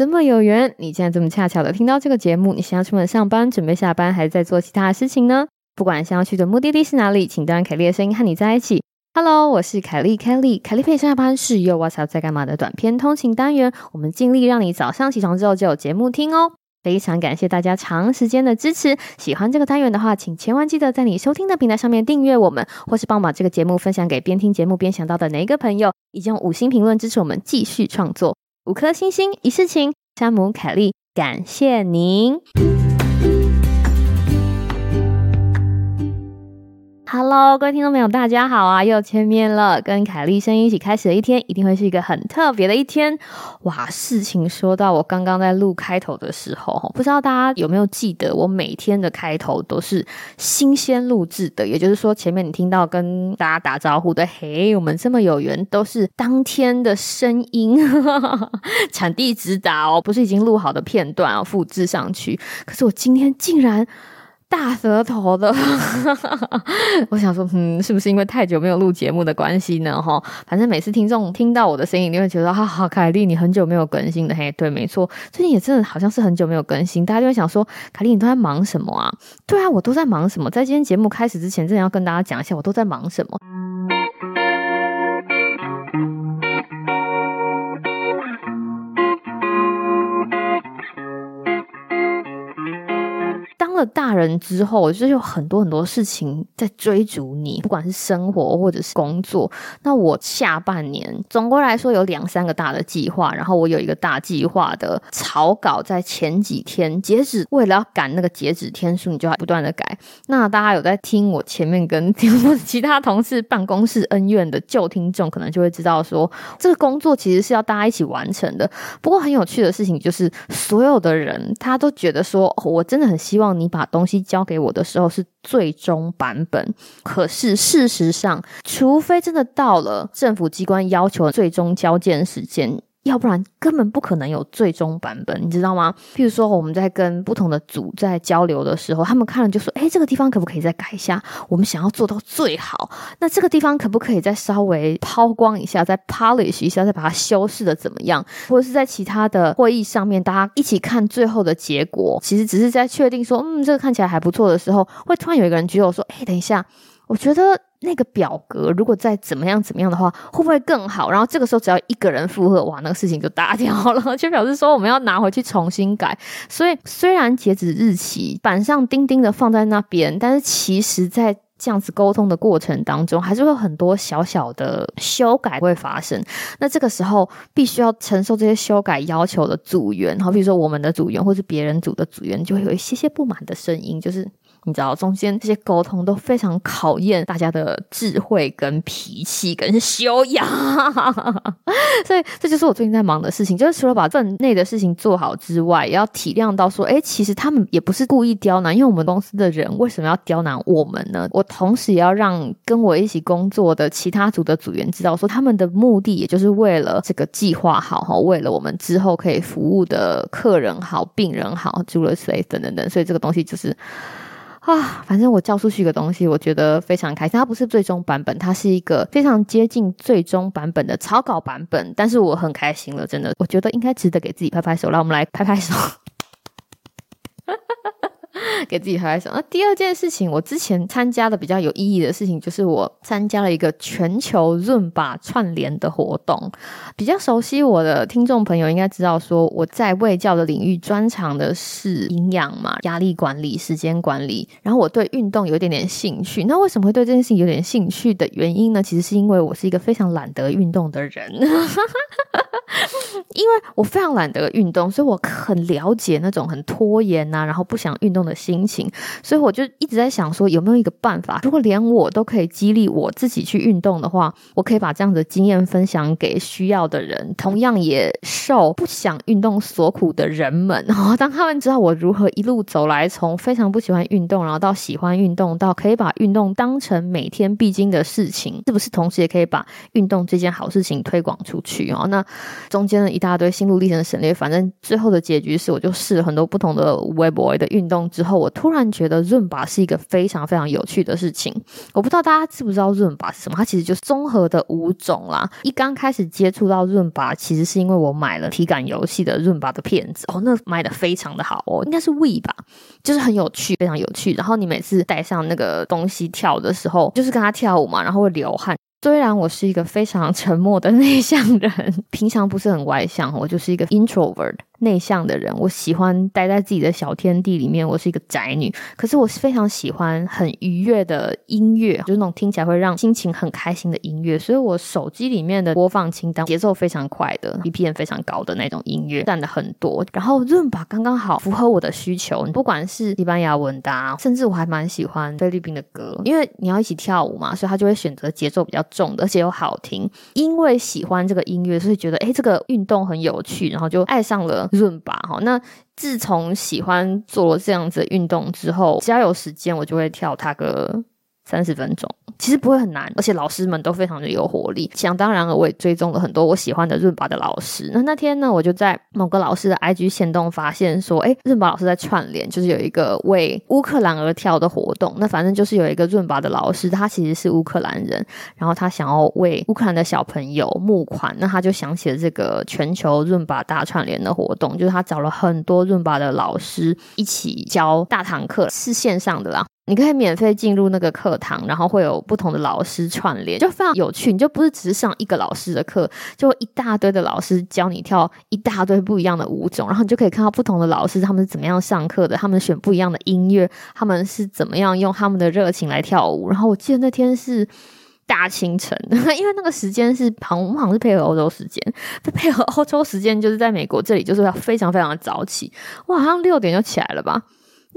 这么有缘，你竟然这么恰巧的听到这个节目。你想要出门上班，准备下班，还是在做其他的事情呢？不管想要去的目的地是哪里，请让凯莉的声音和你在一起。Hello，我是凯莉，Kelly。凯莉陪上下班是又 What's Up 在干嘛的短片通勤单元。我们尽力让你早上起床之后就有节目听哦。非常感谢大家长时间的支持。喜欢这个单元的话，请千万记得在你收听的平台上面订阅我们，或是帮我把这个节目分享给边听节目边想到的哪一个朋友，以及用五星评论支持我们继续创作。五颗星星一世情，山姆凯莉，感谢您。Hello，各位听众朋友，大家好啊！又见面了，跟凯莉声音一起开始的一天，一定会是一个很特别的一天。哇，事情说到我刚刚在录开头的时候，不知道大家有没有记得，我每天的开头都是新鲜录制的，也就是说，前面你听到跟大家打招呼的“嘿，我们这么有缘”，都是当天的声音，产地直达哦，不是已经录好的片段啊，复制上去。可是我今天竟然。大舌头的，我想说，嗯，是不是因为太久没有录节目的关系呢？哈，反正每次听众听到我的声音，你会觉得，啊，好，凯莉，你很久没有更新了，嘿，对，没错，最近也真的好像是很久没有更新，大家就会想说，凯莉，你都在忙什么啊？对啊，我都在忙什么？在今天节目开始之前，真的要跟大家讲一下，我都在忙什么。大人之后，就是有很多很多事情在追逐你，不管是生活或者是工作。那我下半年总归来说有两三个大的计划，然后我有一个大计划的草稿在前几天截止，为了要赶那个截止天数，你就要不断的改。那大家有在听我前面跟 其他同事办公室恩怨的旧听众，可能就会知道说，这个工作其实是要大家一起完成的。不过很有趣的事情就是，所有的人他都觉得说，我真的很希望你。把东西交给我的时候是最终版本，可是事实上，除非真的到了政府机关要求最终交件时间。要不然根本不可能有最终版本，你知道吗？譬如说我们在跟不同的组在交流的时候，他们看了就说：“哎，这个地方可不可以再改一下？我们想要做到最好。那这个地方可不可以再稍微抛光一下，再 polish 一下，再把它修饰的怎么样？或者是在其他的会议上面，大家一起看最后的结果，其实只是在确定说，嗯，这个看起来还不错的时候，会突然有一个人举手说：，哎，等一下，我觉得。”那个表格如果再怎么样怎么样的话，会不会更好？然后这个时候只要一个人附和，哇，那个事情就打掉了，就表示说我们要拿回去重新改。所以虽然截止日期板上钉钉的放在那边，但是其实在这样子沟通的过程当中，还是会有很多小小的修改会发生。那这个时候必须要承受这些修改要求的组员，好，比如说我们的组员或是别人组的组员，就会有一些些不满的声音，就是。你知道，中间这些沟通都非常考验大家的智慧、跟脾气、跟修养，所以这就是我最近在忙的事情。就是除了把份内的事情做好之外，也要体谅到说，哎，其实他们也不是故意刁难，因为我们公司的人为什么要刁难我们呢？我同时也要让跟我一起工作的其他组的组员知道，说他们的目的也就是为了这个计划好哈，为了我们之后可以服务的客人好、病人好，诸如此类等等等。所以这个东西就是。啊，反正我叫出去一个东西，我觉得非常开心。它不是最终版本，它是一个非常接近最终版本的草稿版本。但是我很开心了，真的，我觉得应该值得给自己拍拍手。让我们来拍拍手。给自己拍拍手。那第二件事情，我之前参加的比较有意义的事情，就是我参加了一个全球润把串联的活动。比较熟悉我的听众朋友应该知道，说我在卫教的领域专长的是营养嘛、压力管理、时间管理。然后我对运动有一点点兴趣。那为什么会对这件事情有点兴趣的原因呢？其实是因为我是一个非常懒得运动的人。因为我非常懒得运动，所以我很了解那种很拖延呐，然后不想运动的的心情。所以我就一直在想说，有没有一个办法，如果连我都可以激励我自己去运动的话，我可以把这样的经验分享给需要的人，同样也受不想运动所苦的人们。然 后当他们知道我如何一路走来，从非常不喜欢运动，然后到喜欢运动，到可以把运动当成每天必经的事情，是不是同时也可以把运动这件好事情推广出去？哦，那中间的一大堆心路历程省略，反正最后的结局是，我就试了很多不同的微博的运动之后。我突然觉得润拔是一个非常非常有趣的事情。我不知道大家知不知道润拔是什么？它其实就是综合的五种啦。一刚开始接触到润拔，其实是因为我买了体感游戏的润拔的片子哦，那卖的非常的好哦，应该是 We 吧，就是很有趣，非常有趣。然后你每次戴上那个东西跳的时候，就是跟他跳舞嘛，然后会流汗。虽然我是一个非常沉默的内向人，平常不是很外向，我就是一个 introvert。内向的人，我喜欢待在自己的小天地里面。我是一个宅女，可是我是非常喜欢很愉悦的音乐，就是那种听起来会让心情很开心的音乐。所以我手机里面的播放清单节奏非常快的，BPM 非常高的那种音乐占的很多。然后润吧刚刚好符合我的需求，不管是西班牙文的，甚至我还蛮喜欢菲律宾的歌，因为你要一起跳舞嘛，所以他就会选择节奏比较重的，而且又好听。因为喜欢这个音乐，所以觉得哎，这个运动很有趣，然后就爱上了。润吧哈，那自从喜欢做这样子运动之后，只要有时间，我就会跳它个三十分钟。其实不会很难，而且老师们都非常的有活力。想当然了，我也追踪了很多我喜欢的润拔的老师。那那天呢，我就在某个老师的 IG 线动发现说，哎，润拔老师在串联，就是有一个为乌克兰而跳的活动。那反正就是有一个润拔的老师，他其实是乌克兰人，然后他想要为乌克兰的小朋友募款。那他就想起了这个全球润拔大串联的活动，就是他找了很多润拔的老师一起教大堂课，是线上的啦。你可以免费进入那个课堂，然后会有不同的老师串联，就非常有趣。你就不是只是上一个老师的课，就一大堆的老师教你跳一大堆不一样的舞种，然后你就可以看到不同的老师他们是怎么样上课的，他们选不一样的音乐，他们是怎么样用他们的热情来跳舞。然后我记得那天是大清晨，因为那个时间是好，我们好像是配合欧洲时间，配合欧洲时间就是在美国这里就是要非常非常的早起，我好像六点就起来了吧。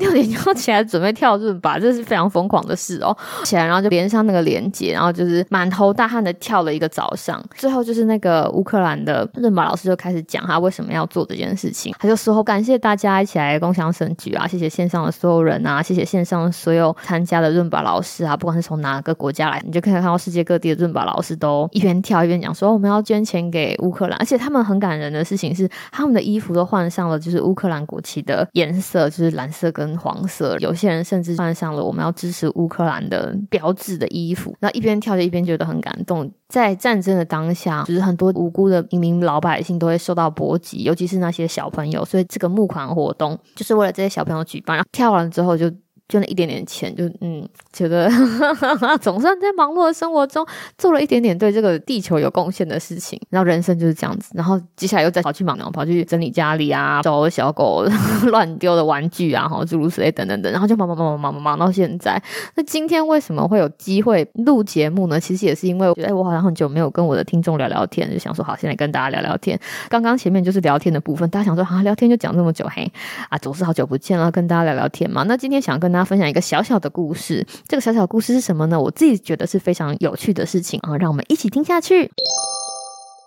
六点就起来准备跳润吧，这是非常疯狂的事哦。起来然后就连上那个连接，然后就是满头大汗的跳了一个早上。最后就是那个乌克兰的润吧老师就开始讲他为什么要做这件事情。他就说感谢大家一起来共享盛举啊，谢谢线上的所有人啊，谢谢线上所有参加的润吧老师啊，不管是从哪个国家来，你就可以看到世界各地的润吧老师都一边跳一边讲说我们要捐钱给乌克兰。而且他们很感人的事情是，他们的衣服都换上了就是乌克兰国旗的颜色，就是蓝色跟。黄色，有些人甚至穿上了我们要支持乌克兰的标志的衣服，那一边跳着一边觉得很感动。在战争的当下，就是很多无辜的平民老百姓都会受到波及，尤其是那些小朋友，所以这个募款活动就是为了这些小朋友举办。然后跳完之后就。捐了一点点钱，就嗯，觉得 总算在忙碌的生活中做了一点点对这个地球有贡献的事情。然后人生就是这样子，然后接下来又再跑去忙，然后跑去整理家里啊，找小狗乱丢的玩具啊，然后诸如此类等等等，然后就忙忙忙忙忙忙到现在。那今天为什么会有机会录节目呢？其实也是因为我觉得，哎，我好像很久没有跟我的听众聊聊天，就想说好，现在跟大家聊聊天。刚刚前面就是聊天的部分，大家想说啊，聊天就讲这么久，嘿啊，总是好久不见了，跟大家聊聊天嘛。那今天想跟大家分享一个小小的故事，这个小小故事是什么呢？我自己觉得是非常有趣的事情啊，让我们一起听下去。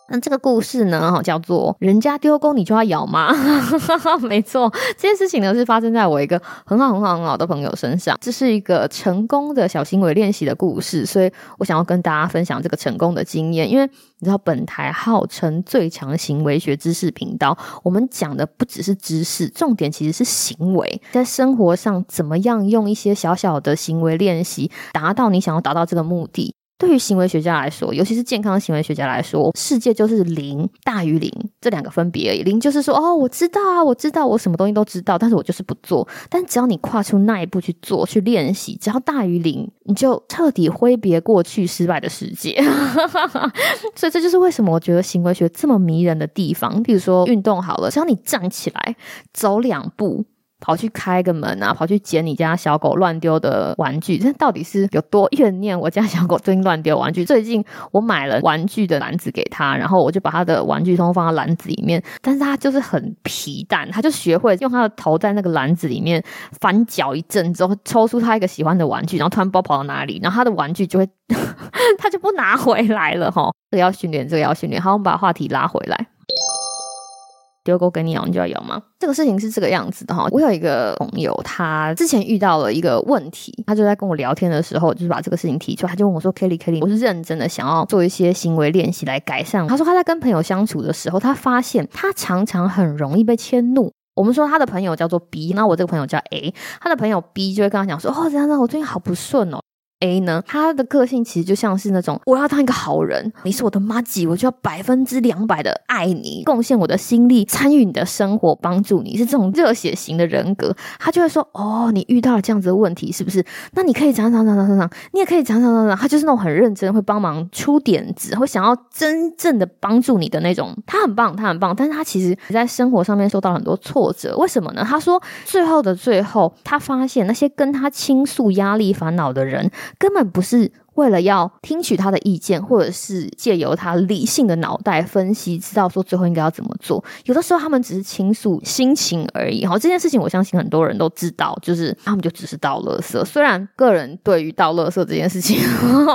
那这个故事呢，叫做“人家丢钩你就要咬吗？” 没错，这件事情呢是发生在我一个很好很好很好的朋友身上。这是一个成功的小行为练习的故事，所以我想要跟大家分享这个成功的经验。因为你知道，本台号称最强行为学知识频道，我们讲的不只是知识，重点其实是行为，在生活上怎么样用一些小小的行为练习，达到你想要达到这个目的。对于行为学家来说，尤其是健康行为学家来说，世界就是零大于零这两个分别而已。零就是说，哦，我知道啊，我知道，我什么东西都知道，但是我就是不做。但只要你跨出那一步去做、去练习，只要大于零，你就彻底挥别过去失败的世界。所以这就是为什么我觉得行为学这么迷人的地方。比如说运动好了，只要你站起来走两步。跑去开个门啊！跑去捡你家小狗乱丢的玩具，这到底是有多怨念？我家小狗最近乱丢玩具。最近我买了玩具的篮子给他，然后我就把他的玩具通放到篮子里面，但是他就是很皮蛋，他就学会用他的头在那个篮子里面翻搅一阵之后，抽出他一个喜欢的玩具，然后突然不知道跑到哪里，然后他的玩具就会 他就不拿回来了哈。这个要训练，这个要训练。好，我们把话题拉回来。丢钩给你咬，你就要咬吗？这个事情是这个样子的哈。我有一个朋友，他之前遇到了一个问题，他就在跟我聊天的时候，就是把这个事情提出来。他就问我说：“Kelly，Kelly，我是认真的，想要做一些行为练习来改善。”他说他在跟朋友相处的时候，他发现他常常很容易被迁怒。我们说他的朋友叫做 B，那我这个朋友叫 A，他的朋友 B 就会跟他讲说：“哦，这样子，我最近好不顺哦。” A 呢，他的个性其实就像是那种我要当一个好人，你是我的妈吉，我就要百分之两百的爱你，贡献我的心力，参与你的生活，帮助你，是这种热血型的人格。他就会说：“哦，你遇到了这样子的问题，是不是？那你可以讲讲讲讲讲讲，你也可以讲讲讲讲。”他就是那种很认真，会帮忙出点子，会想要真正的帮助你的那种。他很棒，他很棒，但是他其实在生活上面受到很多挫折。为什么呢？他说，最后的最后，他发现那些跟他倾诉压力、烦恼的人。根本不是。为了要听取他的意见，或者是借由他理性的脑袋分析，知道说最后应该要怎么做。有的时候他们只是倾诉心情而已。好，这件事情我相信很多人都知道，就是他们就只是倒垃圾。虽然个人对于倒垃圾这件事情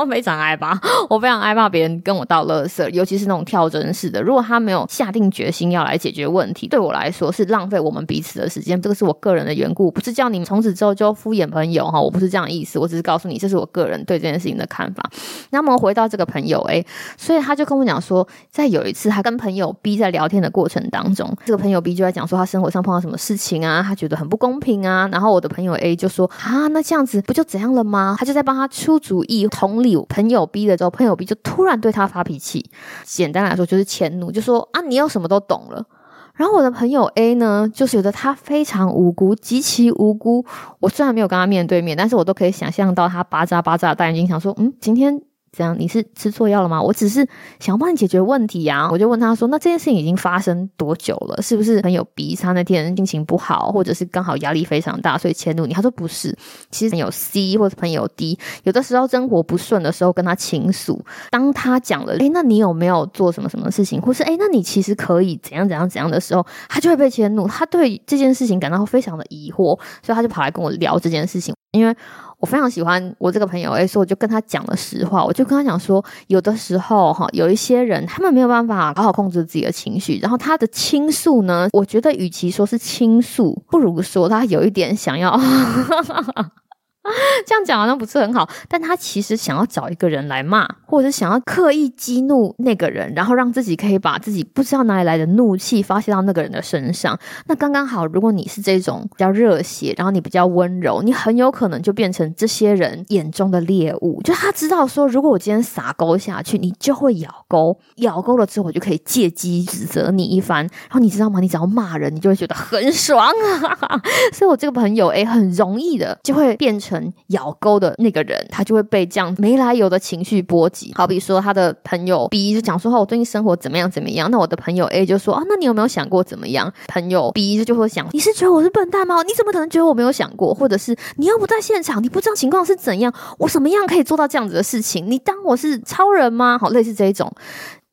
非常害怕，我非常害怕别人跟我倒垃圾，尤其是那种跳针式的。如果他没有下定决心要来解决问题，对我来说是浪费我们彼此的时间。这个是我个人的缘故，不是叫你们从此之后就敷衍朋友哈。我不是这样意思，我只是告诉你，这是我个人对这件事情的。看法，那么回到这个朋友 A，所以他就跟我讲说，在有一次他跟朋友 B 在聊天的过程当中，这个朋友 B 就在讲说他生活上碰到什么事情啊，他觉得很不公平啊。然后我的朋友 A 就说啊，那这样子不就怎样了吗？他就在帮他出主意，同理朋友 B 的时候，朋友 B 就突然对他发脾气，简单来说就是迁怒，就说啊，你又什么都懂了。然后我的朋友 A 呢，就觉得他非常无辜，极其无辜。我虽然没有跟他面对面，但是我都可以想象到他巴扎巴扎的大眼睛，想说，嗯，今天。这样你是吃错药了吗？我只是想要帮你解决问题呀。我就问他说：“那这件事情已经发生多久了？是不是很有鼻？他那天心情不好，或者是刚好压力非常大，所以迁怒你？”他说：“不是，其实朋友 C 或者朋友 D，有的时候生活不顺的时候跟他倾诉，当他讲了，诶，那你有没有做什么什么事情，或是诶，那你其实可以怎样怎样怎样的时候，他就会被迁怒。他对这件事情感到非常的疑惑，所以他就跑来跟我聊这件事情，因为。我非常喜欢我这个朋友，哎，所以我就跟他讲了实话。我就跟他讲说，有的时候哈，有一些人他们没有办法好好控制自己的情绪，然后他的倾诉呢，我觉得与其说是倾诉，不如说他有一点想要。这样讲好像不是很好，但他其实想要找一个人来骂，或者是想要刻意激怒那个人，然后让自己可以把自己不知道哪里来的怒气发泄到那个人的身上。那刚刚好，如果你是这种比较热血，然后你比较温柔，你很有可能就变成这些人眼中的猎物。就他知道说，如果我今天撒钩下去，你就会咬钩，咬钩了之后，我就可以借机指责你一番。然后你知道吗？你只要骂人，你就会觉得很爽啊！所以我这个朋友诶，很容易的就会变成。成咬钩的那个人，他就会被这样没来由的情绪波及。好比说，他的朋友 B 就讲说：“我最近生活怎么样怎么样？”那我的朋友 A 就说：“啊，那你有没有想过怎么样？”朋友 B 就会想：“你是觉得我是笨蛋吗？你怎么可能觉得我没有想过？或者是你又不在现场，你不知道情况是怎样？我什么样可以做到这样子的事情？你当我是超人吗？好，类似这一种，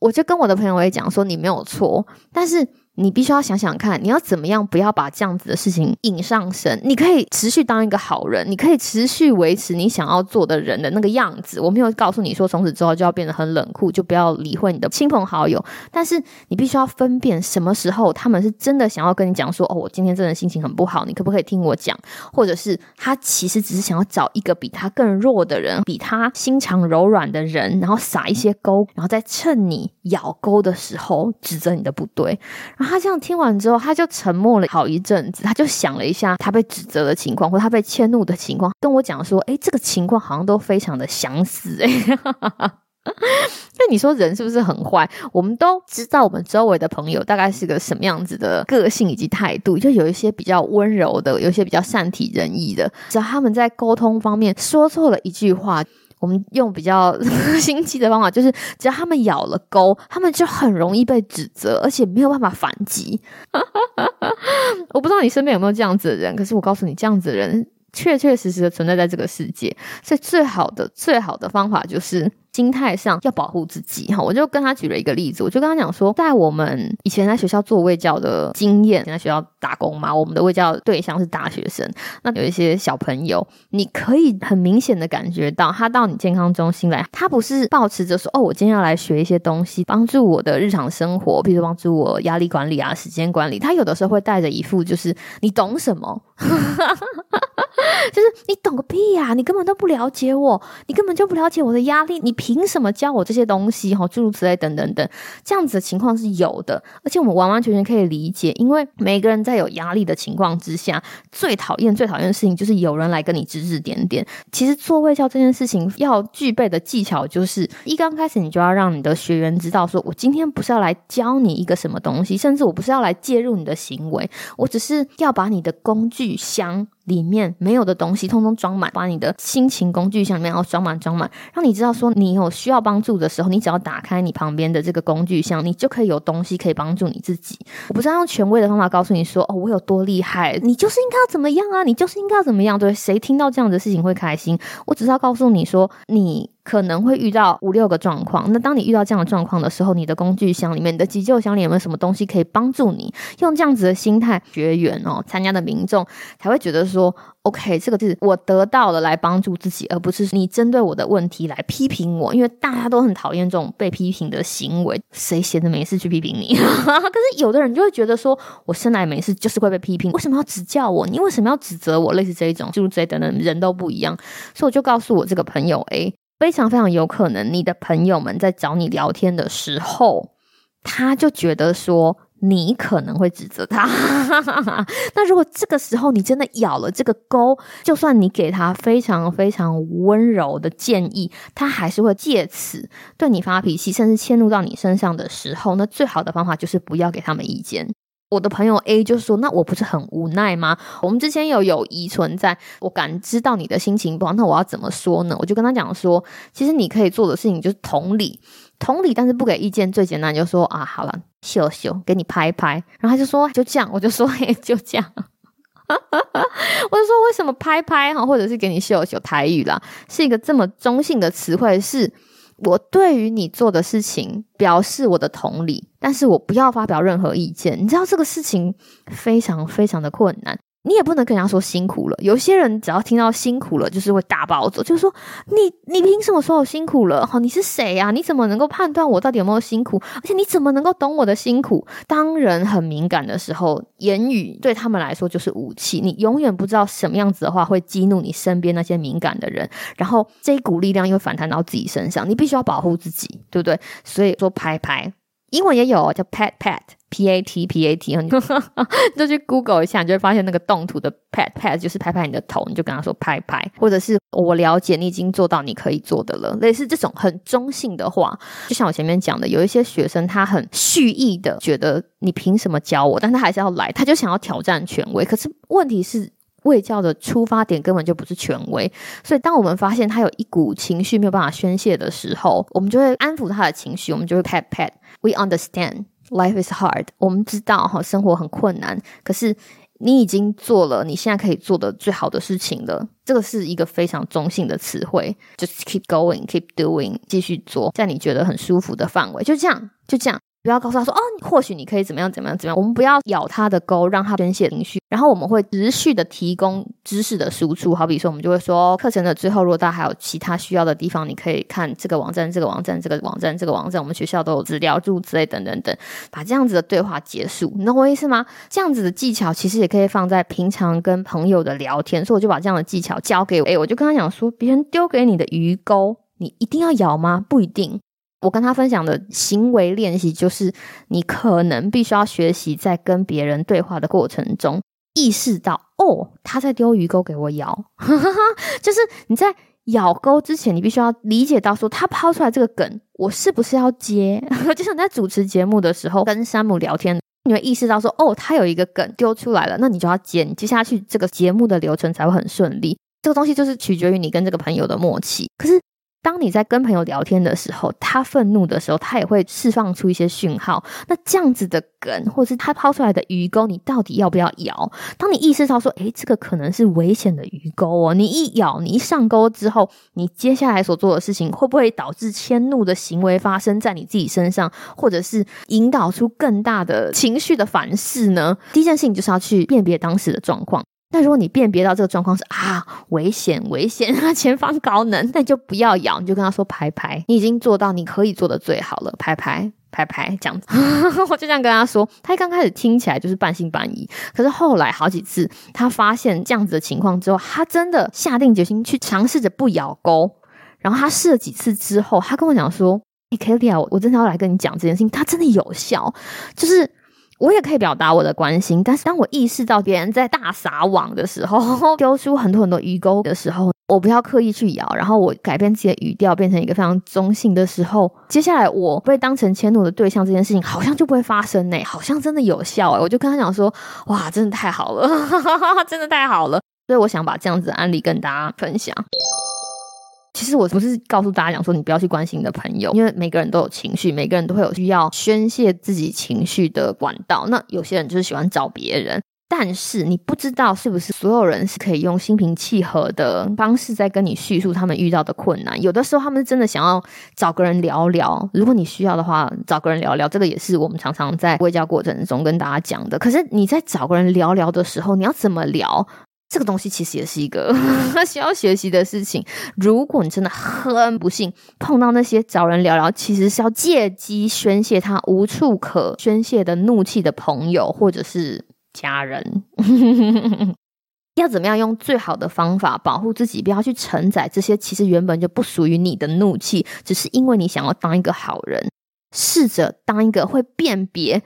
我就跟我的朋友 A 讲说：“你没有错，但是。”你必须要想想看，你要怎么样不要把这样子的事情引上身？你可以持续当一个好人，你可以持续维持你想要做的人的那个样子。我没有告诉你说从此之后就要变得很冷酷，就不要理会你的亲朋好友。但是你必须要分辨什么时候他们是真的想要跟你讲说：“哦，我今天真的心情很不好，你可不可以听我讲？”或者是他其实只是想要找一个比他更弱的人，比他心肠柔软的人，然后撒一些钩，然后再趁你咬钩的时候指责你的不对。他这样听完之后，他就沉默了好一阵子，他就想了一下他被指责的情况，或他被迁怒的情况，跟我讲说：“哎，这个情况好像都非常的相似。”哎，那你说人是不是很坏？我们都知道，我们周围的朋友大概是个什么样子的个性以及态度，就有一些比较温柔的，有一些比较善体人意的。只要他们在沟通方面说错了一句话。我们用比较 心机的方法，就是只要他们咬了钩，他们就很容易被指责，而且没有办法反击。我不知道你身边有没有这样子的人，可是我告诉你，这样子的人确确实实的存在在这个世界。所以，最好的、最好的方法就是。心态上要保护自己哈，我就跟他举了一个例子，我就跟他讲说，在我们以前在学校做卫教的经验，在学校打工嘛，我们的卫教对象是大学生，那有一些小朋友，你可以很明显的感觉到，他到你健康中心来，他不是保持着说，哦，我今天要来学一些东西，帮助我的日常生活，比如帮助我压力管理啊、时间管理，他有的时候会带着一副就是你懂什么，就是你懂个屁呀！你根本都不了解我，你根本就不了解我的压力，你凭什么教我这些东西？哈，诸如此类，等等等，这样子的情况是有的，而且我们完完全全可以理解，因为每个人在有压力的情况之下，最讨厌、最讨厌的事情就是有人来跟你指指点点。其实做卫校这件事情要具备的技巧，就是一刚开始你就要让你的学员知道，说我今天不是要来教你一个什么东西，甚至我不是要来介入你的行为，我只是要把你的工具箱。里面没有的东西，通通装满，把你的心情工具箱里面要装满装满，让你知道说你有需要帮助的时候，你只要打开你旁边的这个工具箱，你就可以有东西可以帮助你自己。我不是要用权威的方法告诉你说，哦，我有多厉害，你就是应该要怎么样啊，你就是应该要怎么样。对，谁听到这样的事情会开心？我只是要告诉你说，你。可能会遇到五六个状况，那当你遇到这样的状况的时候，你的工具箱里面、你的急救箱里有没有什么东西可以帮助你？用这样子的心态，学员哦，参加的民众才会觉得说，OK，这个是我得到了来帮助自己，而不是你针对我的问题来批评我。因为大家都很讨厌这种被批评的行为，谁闲着没事去批评你？可是有的人就会觉得说，我生来没事就是会被批评，为什么要指教我？你为什么要指责我？类似这一种，就是这等等，人都不一样，所以我就告诉我这个朋友 A。非常非常有可能，你的朋友们在找你聊天的时候，他就觉得说你可能会指责他。那如果这个时候你真的咬了这个钩，就算你给他非常非常温柔的建议，他还是会借此对你发脾气，甚至迁怒到你身上的时候，那最好的方法就是不要给他们意见。我的朋友 A 就说：“那我不是很无奈吗？我们之前有友谊存在，我感知到你的心情不好，那我要怎么说呢？”我就跟他讲说：“其实你可以做的事情就是同理，同理，但是不给意见。最简单就说啊，好了，秀秀，给你拍拍。”然后他就说：“就这样。”我就说：“就这样。”我就说：“为什么拍拍哈，或者是给你秀秀？台语啦，是一个这么中性的词汇是。”我对于你做的事情表示我的同理，但是我不要发表任何意见。你知道这个事情非常非常的困难。你也不能跟人家说辛苦了。有些人只要听到辛苦了，就是会大暴走，就是说你你凭什么说我辛苦了？哈，你是谁呀？你怎么能够判断我到底有没有辛苦？而且你怎么能够懂我的辛苦？当人很敏感的时候，言语对他们来说就是武器。你永远不知道什么样子的话会激怒你身边那些敏感的人，然后这一股力量又反弹到自己身上。你必须要保护自己，对不对？所以说拍拍。英文也有叫 pat pat p a t p a t，你就去 Google 一下，你就会发现那个动图的 pat pat 就是拍拍你的头，你就跟他说拍拍，或者是我了解你已经做到你可以做的了，类似这种很中性的话。就像我前面讲的，有一些学生他很蓄意的觉得你凭什么教我，但他还是要来，他就想要挑战权威。可是问题是。卫教的出发点根本就不是权威，所以当我们发现他有一股情绪没有办法宣泄的时候，我们就会安抚他的情绪，我们就会 pat pat。We understand life is hard，我们知道哈生活很困难，可是你已经做了你现在可以做的最好的事情了。这个是一个非常中性的词汇，just keep going，keep doing，继续做，在你觉得很舒服的范围，就这样，就这样。不要告诉他说哦，或许你可以怎么样怎么样怎么样。我们不要咬他的钩，让他宣泄情绪。然后我们会持续的提供知识的输出。好比说，我们就会说，课程的最后，如果大家还有其他需要的地方，你可以看这个网站、这个网站、这个网站、这个网站。我们学校都有资料、注之类等等等。把这样子的对话结束，你懂我意思吗？这样子的技巧其实也可以放在平常跟朋友的聊天。所以我就把这样的技巧教给我。哎，我就跟他讲说，别人丢给你的鱼钩，你一定要咬吗？不一定。我跟他分享的行为练习，就是你可能必须要学习，在跟别人对话的过程中，意识到哦，他在丢鱼钩给我咬，就是你在咬钩之前，你必须要理解到说，他抛出来这个梗，我是不是要接？就像你在主持节目的时候，跟山姆聊天，你会意识到说，哦，他有一个梗丢出来了，那你就要接，你接下去这个节目的流程才会很顺利。这个东西就是取决于你跟这个朋友的默契，可是。当你在跟朋友聊天的时候，他愤怒的时候，他也会释放出一些讯号。那这样子的梗，或是他抛出来的鱼钩，你到底要不要咬？当你意识到说，诶，这个可能是危险的鱼钩哦，你一咬，你一上钩之后，你接下来所做的事情，会不会导致迁怒的行为发生在你自己身上，或者是引导出更大的情绪的反噬呢？第一件事情就是要去辨别当时的状况。那如果你辨别到这个状况是啊危险危险啊，前方高能，那你就不要咬，你就跟他说拍拍，你已经做到你可以做的最好了，拍拍拍拍这样子，我就这样跟他说。他一刚开始听起来就是半信半疑，可是后来好几次他发现这样子的情况之后，他真的下定决心去尝试着不咬钩。然后他试了几次之后，他跟我讲说：“哎，Kelly 啊，我真的要来跟你讲这件事情，它真的有效，就是。”我也可以表达我的关心，但是当我意识到别人在大撒网的时候，丢出很多很多鱼钩的时候，我不要刻意去咬，然后我改变自己的语调，变成一个非常中性的时候，接下来我被当成迁怒的对象这件事情，好像就不会发生呢，好像真的有效哎，我就跟他讲说，哇，真的太好了，真的太好了，所以我想把这样子的案例跟大家分享。其实我不是告诉大家讲说你不要去关心你的朋友，因为每个人都有情绪，每个人都会有需要宣泄自己情绪的管道。那有些人就是喜欢找别人，但是你不知道是不是所有人是可以用心平气和的方式在跟你叙述他们遇到的困难。有的时候他们真的想要找个人聊聊，如果你需要的话，找个人聊聊，这个也是我们常常在微教过程中跟大家讲的。可是你在找个人聊聊的时候，你要怎么聊？这个东西其实也是一个 需要学习的事情。如果你真的很不幸碰到那些找人聊聊，其实是要借机宣泄他无处可宣泄的怒气的朋友或者是家人，要怎么样用最好的方法保护自己，不要去承载这些其实原本就不属于你的怒气，只是因为你想要当一个好人，试着当一个会辨别。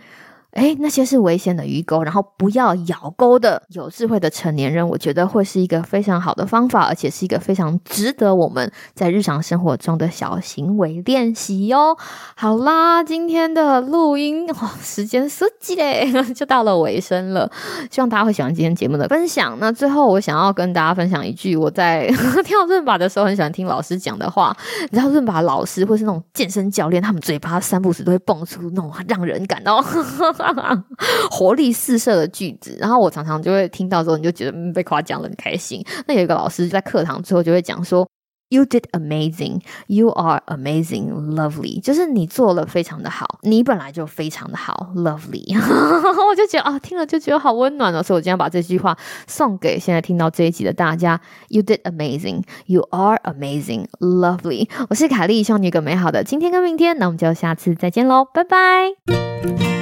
哎，那些是危险的鱼钩，然后不要咬钩的有智慧的成年人，我觉得会是一个非常好的方法，而且是一个非常值得我们在日常生活中的小行为练习哟。好啦，今天的录音哇，时间设计嘞 就到了尾声了，希望大家会喜欢今天节目的分享。那最后我想要跟大家分享一句，我在 跳润把的时候很喜欢听老师讲的话，你知道润把老师或是那种健身教练，他们嘴巴三不时都会蹦出那种让人感到。活力四射的句子，然后我常常就会听到之后，你就觉得被夸奖了，很开心。那有一个老师在课堂之后就会讲说：“You did amazing, you are amazing, lovely。”就是你做了非常的好，你本来就非常的好，lovely。我就觉得啊，听了就觉得好温暖哦。所以我今天把这句话送给现在听到这一集的大家：“You did amazing, you are amazing, lovely。”我是凯莉，希望你有个美好的今天跟明天。那我们就下次再见喽，拜拜。